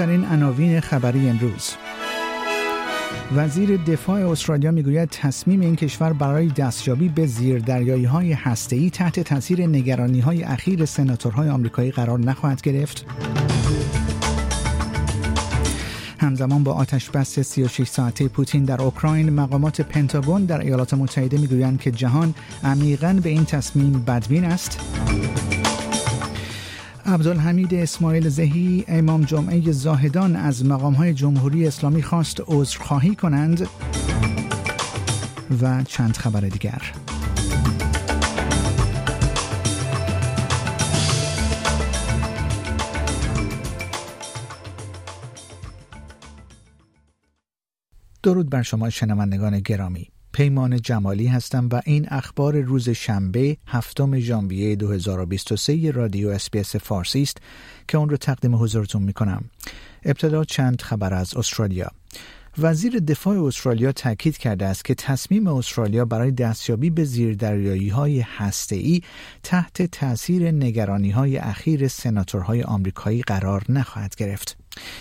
مهمترین عناوین خبری امروز وزیر دفاع استرالیا می‌گوید تصمیم این کشور برای دستیابی به زیردریایی های هسته‌ای تحت تاثیر نگرانی های اخیر سناتورهای آمریکایی قرار نخواهد گرفت. همزمان با آتش بس 36 ساعته پوتین در اوکراین مقامات پنتاگون در ایالات متحده می‌گویند که جهان عمیقا به این تصمیم بدبین است. عبدالحمید اسماعیل زهی امام جمعه زاهدان از مقامهای جمهوری اسلامی خواست عذرخواهی کنند و چند خبر دیگر. درود بر شما شنوندگان گرامی. پیمان جمالی هستم و این اخبار روز شنبه هفتم ژانویه 2023 رادیو اسپیس فارسی است که اون رو تقدیم حضورتون می کنم. ابتدا چند خبر از استرالیا. وزیر دفاع استرالیا تاکید کرده است که تصمیم استرالیا برای دستیابی به زیردریایی های هسته‌ای تحت تاثیر نگرانی های اخیر سناتورهای آمریکایی قرار نخواهد گرفت.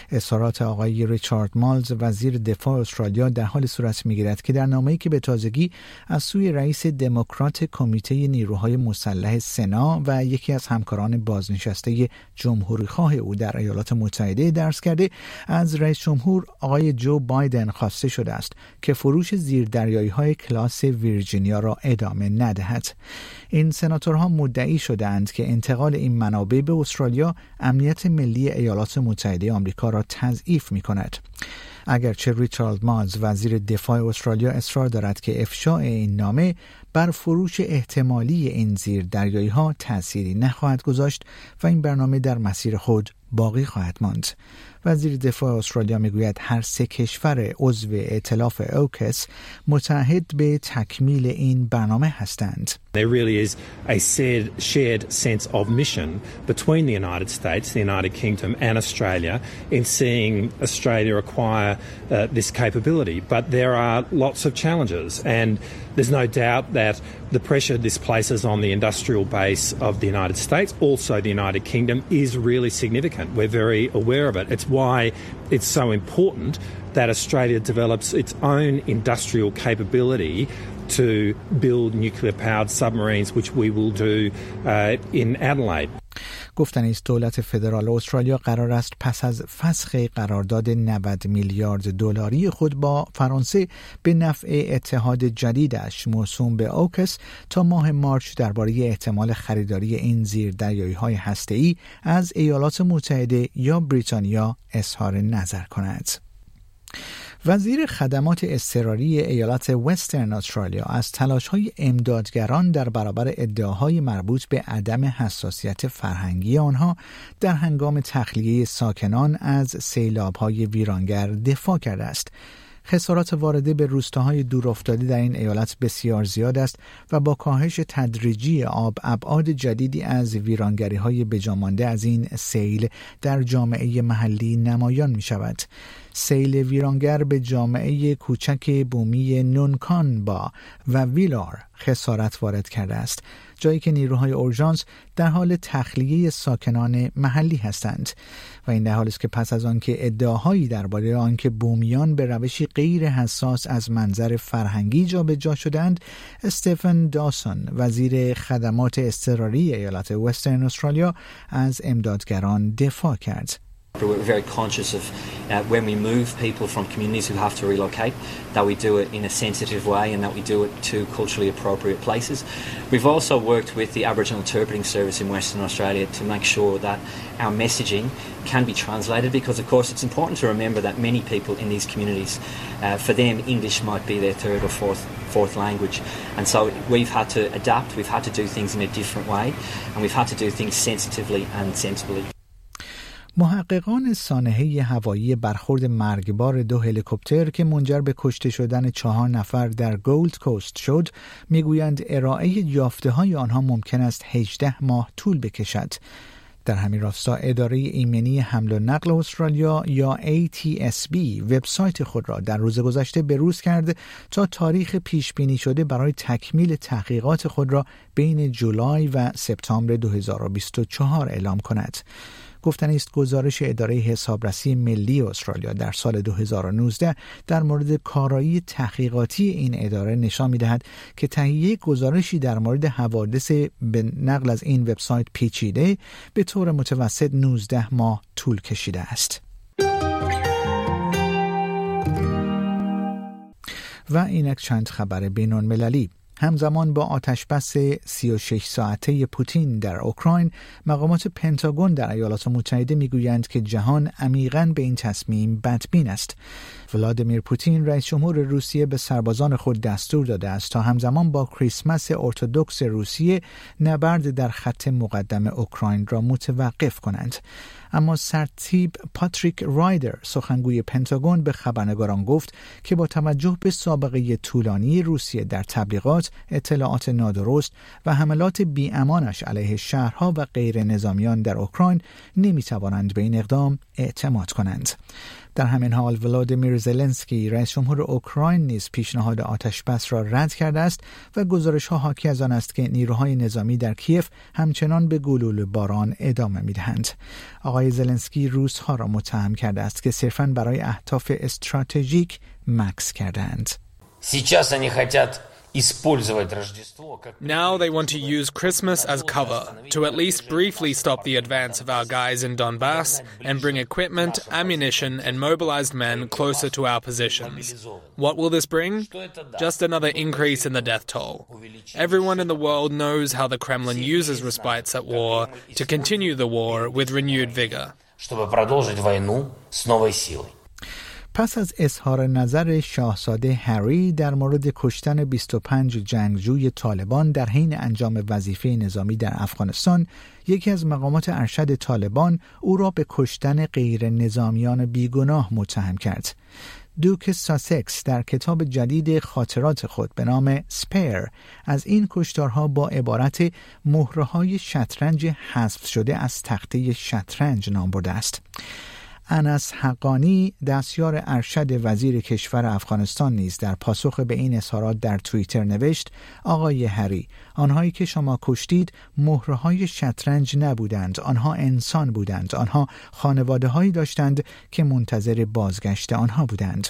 اظهارات آقای ریچارد مالز وزیر دفاع استرالیا در حال صورت می‌گیرد که در نامه‌ای که به تازگی از سوی رئیس دموکرات کمیته نیروهای مسلح سنا و یکی از همکاران بازنشسته جمهوریخواه او در ایالات متحده درس کرده از رئیس جمهور آقای جو بایدن خواسته شده است که فروش زیردریایی های کلاس ویرجینیا را ادامه ندهد. این سناتورها مدعی شدند که انتقال این منابع به استرالیا امنیت ملی ایالات متحده را تضعیف می کند. اگرچه ریچارد مالز وزیر دفاع استرالیا اصرار دارد که افشاء این نامه بر فروش احتمالی این زیر دریایی ها تأثیری نخواهد گذاشت و این برنامه در مسیر خود باقی خواهد ماند. وزیر دفاع استرالیا می‌گوید هر سه کشور عضو ائتلاف اوکس متحد به تکمیل این برنامه هستند. There really is a shared sense of mission between the United States, the United Kingdom, and Australia in seeing Australia acquire uh, this capability. But there are lots of challenges, and there's no doubt that the pressure this places on the industrial base of the United States, also the United Kingdom, is really significant. We're very aware of it. It's why it's so important that Australia develops its own industrial capability to build nuclear powered submarines, which we will do uh, in Adelaide. گفتن است دولت فدرال استرالیا قرار است پس از فسخ قرارداد 90 میلیارد دلاری خود با فرانسه به نفع اتحاد جدیدش موسوم به اوکس تا ماه مارچ درباره احتمال خریداری این زیر دریایی های هسته‌ای از ایالات متحده یا بریتانیا اظهار نظر کند. وزیر خدمات اضطراری ایالت وسترن استرالیا از تلاش های امدادگران در برابر ادعاهای مربوط به عدم حساسیت فرهنگی آنها در هنگام تخلیه ساکنان از سیلاب های ویرانگر دفاع کرده است. خسارات وارده به روستاهای دورافتاده در این ایالت بسیار زیاد است و با کاهش تدریجی آب ابعاد جدیدی از ویرانگری های بجامانده از این سیل در جامعه محلی نمایان می شود. سیل ویرانگر به جامعه کوچک بومی نونکان با و ویلار خسارت وارد کرده است. جایی که نیروهای اورژانس در حال تخلیه ساکنان محلی هستند و این در حالی است که پس از آنکه ادعاهایی درباره آنکه بومیان به روشی غیر حساس از منظر فرهنگی جابجا شدند استفن داسون وزیر خدمات اضطراری ایالت وسترن استرالیا از امدادگران دفاع کرد. We're very conscious of uh, when we move people from communities who have to relocate, that we do it in a sensitive way and that we do it to culturally appropriate places. We've also worked with the Aboriginal Interpreting Service in Western Australia to make sure that our messaging can be translated because, of course, it's important to remember that many people in these communities, uh, for them, English might be their third or fourth, fourth language. And so we've had to adapt, we've had to do things in a different way, and we've had to do things sensitively and sensibly. محققان سانحه هوایی برخورد مرگبار دو هلیکوپتر که منجر به کشته شدن چهار نفر در گولد کوست شد می‌گویند ارائه یافته های آنها ممکن است 18 ماه طول بکشد. در همین راستا اداره ایمنی حمل و نقل استرالیا یا ATSB وبسایت خود را در روز گذشته بروز کرد تا تاریخ پیش بینی شده برای تکمیل تحقیقات خود را بین جولای و سپتامبر 2024 اعلام کند. گفتنی است گزارش اداره حسابرسی ملی استرالیا در سال 2019 در مورد کارایی تحقیقاتی این اداره نشان می‌دهد که تهیه گزارشی در مورد حوادث به نقل از این وبسایت پیچیده به طور متوسط 19 ماه طول کشیده است. و اینک چند خبر بینون مللی همزمان با آتش بس 36 ساعته پوتین در اوکراین مقامات پنتاگون در ایالات متحده می‌گویند که جهان عمیقا به این تصمیم بدبین است. ولادیمیر پوتین رئیس جمهور روسیه به سربازان خود دستور داده است تا همزمان با کریسمس ارتودکس روسیه نبرد در خط مقدم اوکراین را متوقف کنند. اما سرتیب پاتریک رایدر سخنگوی پنتاگون به خبرنگاران گفت که با توجه به سابقه طولانی روسیه در تبلیغات اطلاعات نادرست و حملات بیامانش علیه شهرها و غیر نظامیان در اوکراین نمی توانند به این اقدام اعتماد کنند در همین حال ولادیمیر زلنسکی رئیس جمهور اوکراین نیز پیشنهاد آتش بس را رد کرده است و گزارش ها حاکی از آن است که نیروهای نظامی در کیف همچنان به گلول باران ادامه میدهند آقای زلنسکی روس ها را متهم کرده است که صرفا برای اهداف استراتژیک مکس کردند Сейчас они хотят Now they want to use Christmas as cover to at least briefly stop the advance of our guys in Donbass and bring equipment, ammunition, and mobilized men closer to our positions. What will this bring? Just another increase in the death toll. Everyone in the world knows how the Kremlin uses respites at war to continue the war with renewed vigor. Чтобы продолжить войну с новой силой. پس از اظهار نظر شاهزاده هری در مورد کشتن 25 جنگجوی طالبان در حین انجام وظیفه نظامی در افغانستان یکی از مقامات ارشد طالبان او را به کشتن غیر نظامیان بیگناه متهم کرد. دوک ساسکس در کتاب جدید خاطرات خود به نام سپیر از این کشتارها با عبارت مهره های شطرنج حذف شده از تخته شطرنج نام برده است. انس حقانی دستیار ارشد وزیر کشور افغانستان نیز در پاسخ به این اظهارات در توییتر نوشت آقای هری آنهایی که شما کشتید مهره های شطرنج نبودند آنها انسان بودند آنها خانواده هایی داشتند که منتظر بازگشت آنها بودند.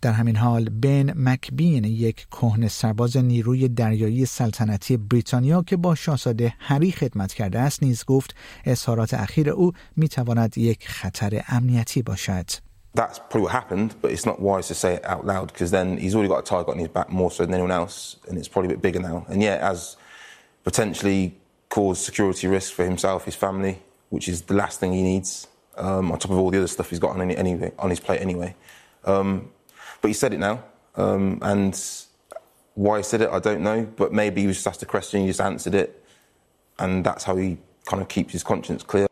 در همین حال بن مکبین یک کهن سرباز نیروی دریایی سلطنتی بریتانیا که با شاهزاده هری خدمت کرده است نیز گفت اظهارات اخیر او می‌تواند یک خطر امنیتی باشد That's probably what happened, but it's not wise to say it out loud because then he's already got a target on his back more so than anyone else, and it's probably a bit bigger now. And yeah, it has potentially caused security risk for himself, his family, which is the last thing he needs, um, on top of all the other stuff he's got on, any, anyway, on his plate anyway. Um, But he said it now, um, and why he said it, I don't know. But maybe he was just asked a question, he just answered it, and that's how he kind of keeps his conscience clear.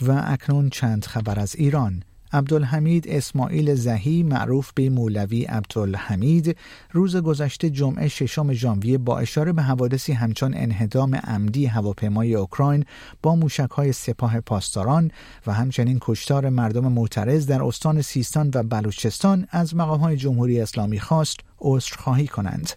و اکنون چند خبر از ایران عبدالحمید اسماعیل زهی معروف به مولوی عبدالحمید. روز گذشته جمعه ششم ژانویه با اشاره به حوادثی همچون انهدام عمدی هواپیمای اوکراین با موشکهای سپاه پاسداران و همچنین کشتار مردم معترض در استان سیستان و بلوچستان از مقامهای جمهوری اسلامی خواست عذرخواهی کنند.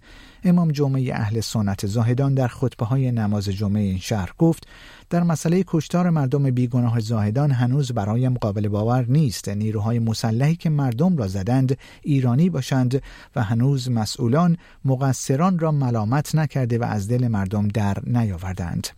امام جمعه اهل سنت زاهدان در خطبه های نماز جمعه این شهر گفت در مسئله کشتار مردم بیگناه زاهدان هنوز برایم قابل باور نیست. نیروهای مسلحی که مردم را زدند ایرانی باشند و هنوز مسئولان مقصران را ملامت نکرده و از دل مردم در نیاوردند.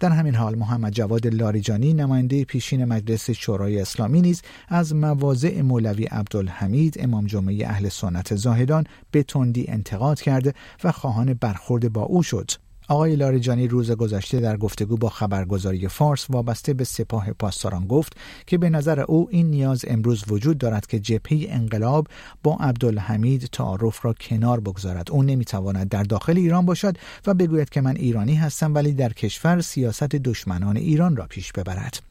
در همین حال محمد جواد لاریجانی نماینده پیشین مجلس شورای اسلامی نیز از مواضع مولوی عبدالحمید امام جمعه اهل سنت زاهدان به تندی انتقاد کرد و خواهان برخورد با او شد. آقای لاریجانی روز گذشته در گفتگو با خبرگزاری فارس وابسته به سپاه پاسداران گفت که به نظر او این نیاز امروز وجود دارد که جبهه انقلاب با عبدالحمید تعارف را کنار بگذارد. او نمی‌تواند در داخل ایران باشد و بگوید که من ایرانی هستم ولی در کشور سیاست دشمنان ایران را پیش ببرد.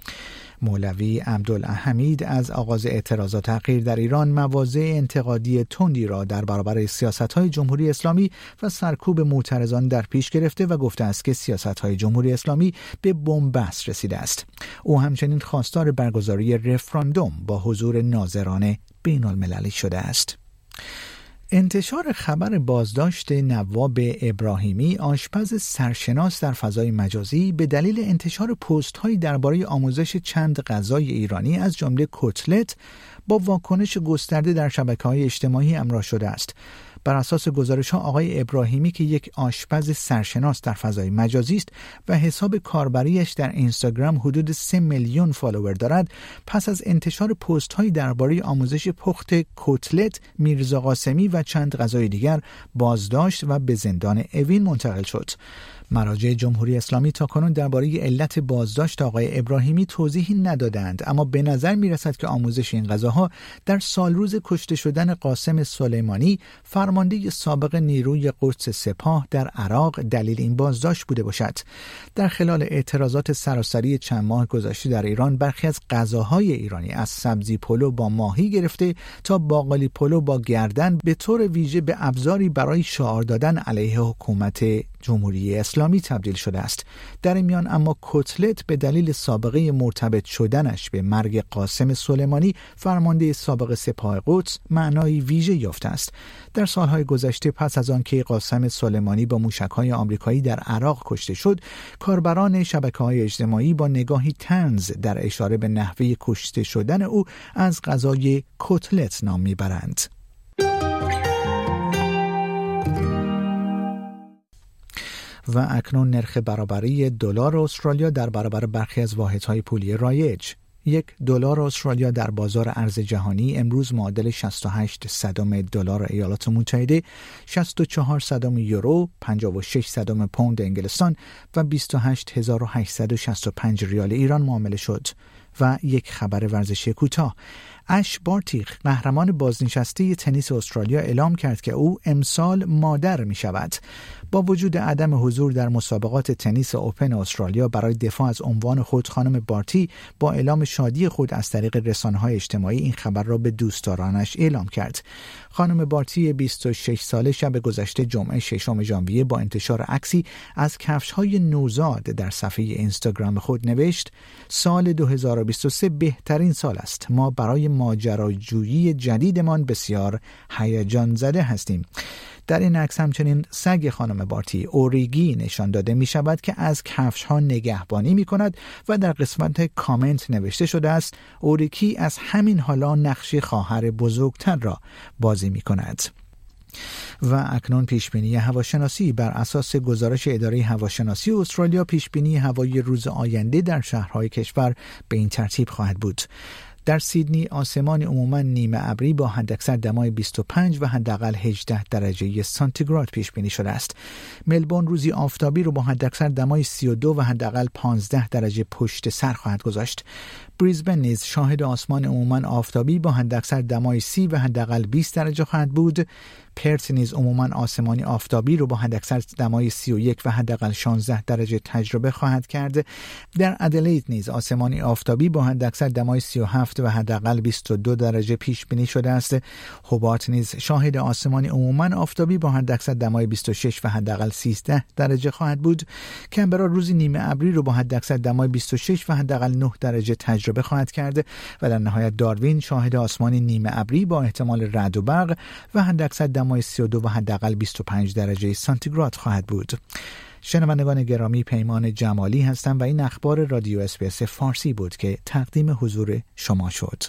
مولوی عبدالحمید از آغاز اعتراضات تغییر در ایران مواضع انتقادی تندی را در برابر سیاست های جمهوری اسلامی و سرکوب معترضان در پیش گرفته و گفته است که سیاست های جمهوری اسلامی به بنبست رسیده است. او همچنین خواستار برگزاری رفراندوم با حضور ناظران بین المللی شده است. انتشار خبر بازداشت نواب ابراهیمی آشپز سرشناس در فضای مجازی به دلیل انتشار پست هایی درباره آموزش چند غذای ایرانی از جمله کتلت با واکنش گسترده در شبکه های اجتماعی امراه شده است. بر اساس گزارش ها آقای ابراهیمی که یک آشپز سرشناس در فضای مجازی است و حساب کاربریش در اینستاگرام حدود 3 میلیون فالوور دارد پس از انتشار پست هایی درباره آموزش پخت کتلت میرزا قاسمی و چند غذای دیگر بازداشت و به زندان اوین منتقل شد. مراجع جمهوری اسلامی تا کنون درباره علت بازداشت آقای ابراهیمی توضیحی ندادند اما به نظر می رسد که آموزش این غذاها در سال روز کشته شدن قاسم سلیمانی فرمانده سابق نیروی قدس سپاه در عراق دلیل این بازداشت بوده باشد. در خلال اعتراضات سراسری چند ماه گذشته در ایران برخی از غذاهای ایرانی از سبزی پلو با ماهی گرفته تا باقالی پلو با گردن به طور ویژه به ابزاری برای شعار دادن علیه حکومت جمهوری اسلامی تبدیل شده است. در این میان اما کتلت به دلیل سابقه مرتبط شدنش به مرگ قاسم سلیمانی فرمانده سابق سپاه قدس معنای ویژه یافته است. در سالهای گذشته پس از آنکه قاسم سلیمانی با موشکهای آمریکایی در عراق کشته شد کاربران شبکه های اجتماعی با نگاهی تنز در اشاره به نحوه کشته شدن او از غذای کتلت نام می‌برند. و اکنون نرخ برابری دلار استرالیا در برابر برخی از واحدهای پولی رایج. یک دلار استرالیا در بازار ارز جهانی امروز معادل 68 صدم دلار ایالات متحده 64 صدم یورو 56 صدم پوند انگلستان و 28865 ریال ایران معامله شد. و یک خبر ورزشی کوتاه. اش بارتیخ قهرمان بازنشسته تنیس استرالیا اعلام کرد که او امسال مادر می شود با وجود عدم حضور در مسابقات تنیس اوپن استرالیا برای دفاع از عنوان خود خانم بارتی با اعلام شادی خود از طریق رسانه‌های اجتماعی این خبر را به دوستدارانش اعلام کرد. خانم بارتی 26 ساله شب گذشته جمعه ششم ژانویه با انتشار عکسی از کفش های نوزاد در صفحه اینستاگرام خود نوشت سال 2023 بهترین سال است ما برای ماجراجویی جدیدمان بسیار هیجان زده هستیم در این عکس همچنین سگ خانم بارتی اوریگی نشان داده می شود که از کفش ها نگهبانی می کند و در قسمت کامنت نوشته شده است اوریکی از همین حالا نقش خواهر بزرگتر را بازی می کند. و اکنون پیشبینی هواشناسی بر اساس گزارش اداره هواشناسی استرالیا پیشبینی هوایی روز آینده در شهرهای کشور به این ترتیب خواهد بود در سیدنی آسمان عموما نیمه ابری با حداکثر دمای 25 و حداقل 18 درجه سانتیگراد پیش بینی شده است. ملبورن روزی آفتابی رو با حداکثر دمای 32 و حداقل 15 درجه پشت سر خواهد گذاشت. بریزبن نیز شاهد آسمان عموما آفتابی با حداکثر دمای 30 و حداقل 20 درجه خواهد بود. پرت نیز عموما آسمانی آفتابی رو با حداکثر دمای 31 و حداقل 16 درجه تجربه خواهد کرد. در ادلید نیز آسمانی آفتابی با حداکثر دمای 37 و حداقل 22 درجه پیش بینی شده است. هوبارت نیز شاهد آسمانی عموما آفتابی با حداکثر دمای 26 و حداقل 13 درجه خواهد بود. کمبرا روزی نیمه ابری رو با حداکثر دمای 26 و حداقل 9 درجه تجربه خواهد کرد و در نهایت داروین شاهد آسمانی نیمه ابری با احتمال رعد و برق و حداکثر دمای 32 و حداقل 25 درجه سانتیگراد خواهد بود. شنوندگان گرامی پیمان جمالی هستم و این اخبار رادیو اسپیس فارسی بود که تقدیم حضور شما شد.